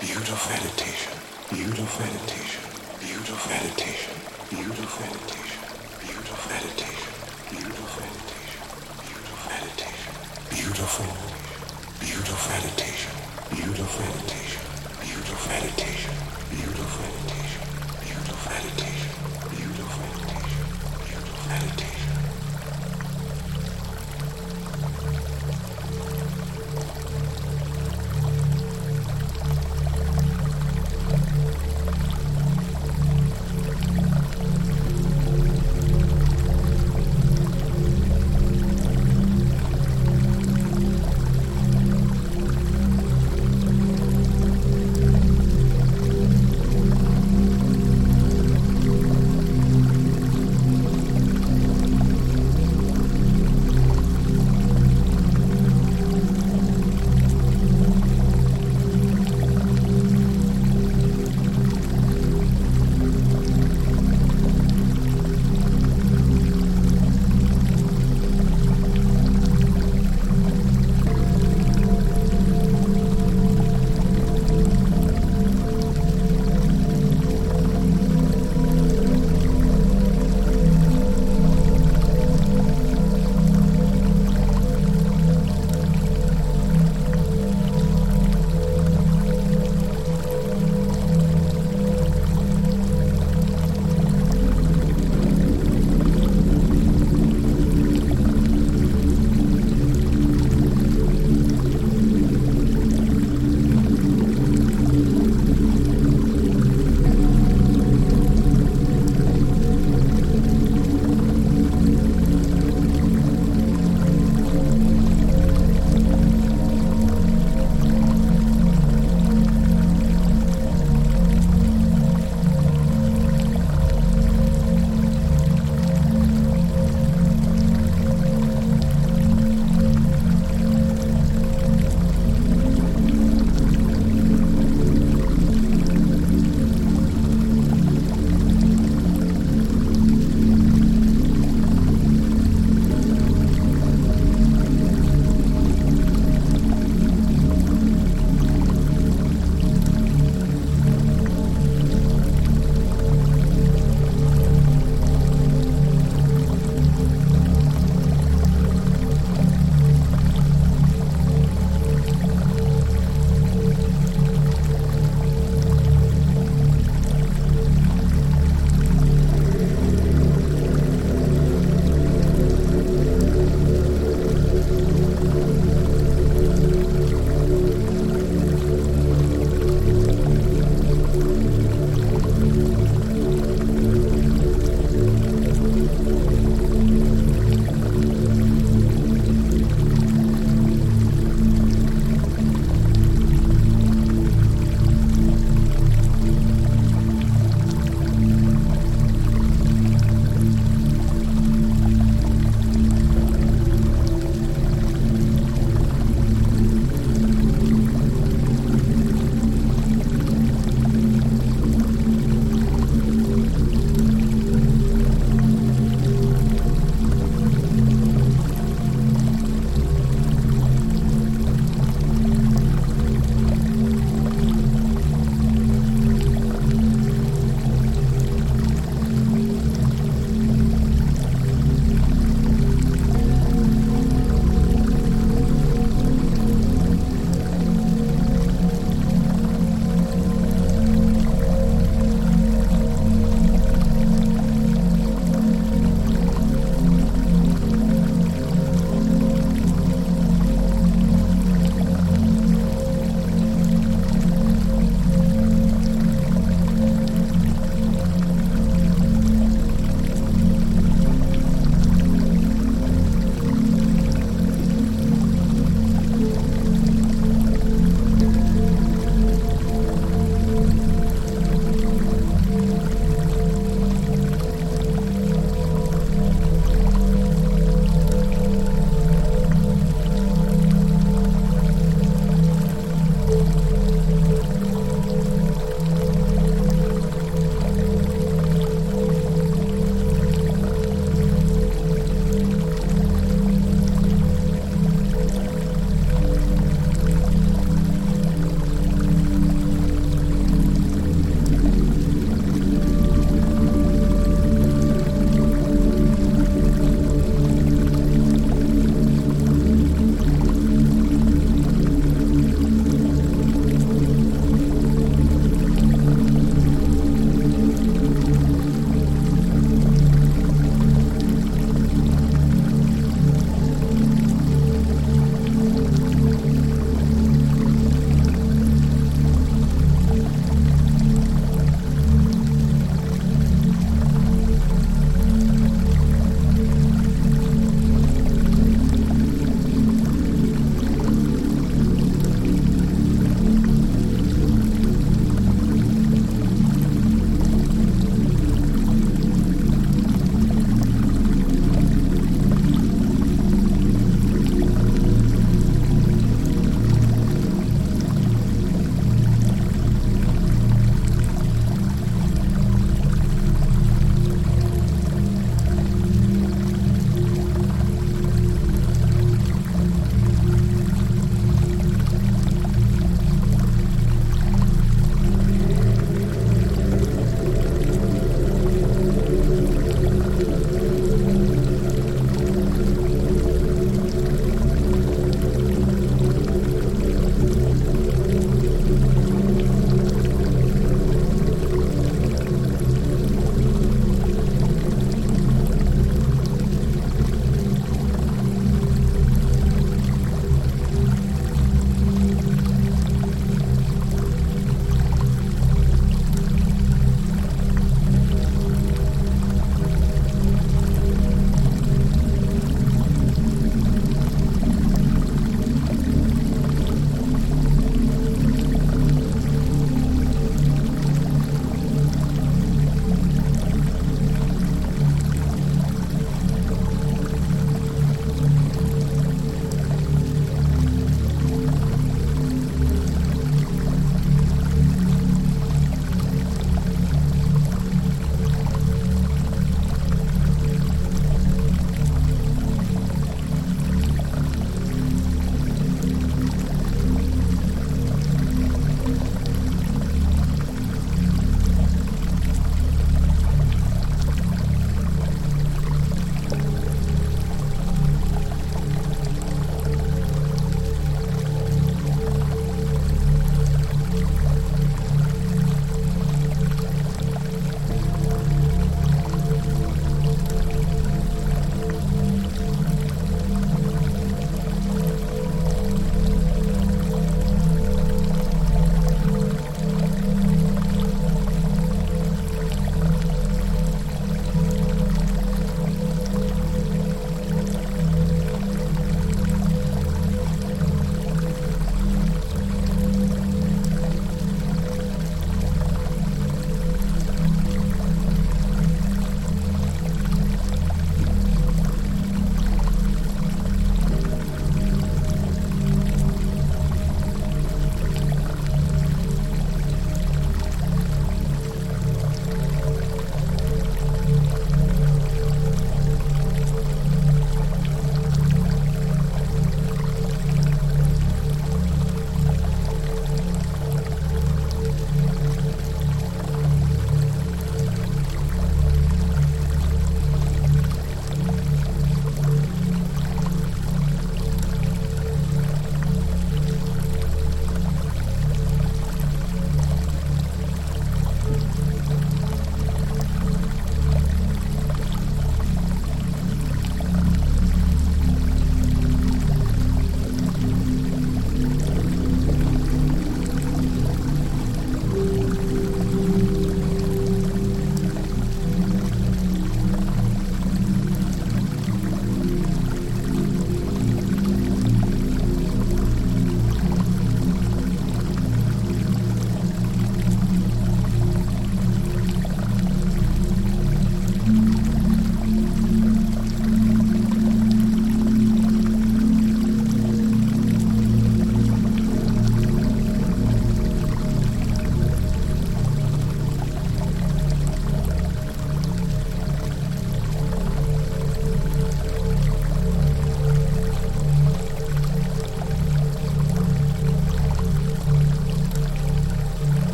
Beautiful meditation. Beautiful meditation. Beautiful meditation. Beautiful meditation. Beautiful meditation. Beautiful meditation. Beautiful meditation. Beautiful. Beautiful meditation. Beautiful meditation. Beautiful meditation. Beautiful meditation. Beautiful meditation. Beautiful meditation. Beautiful meditation.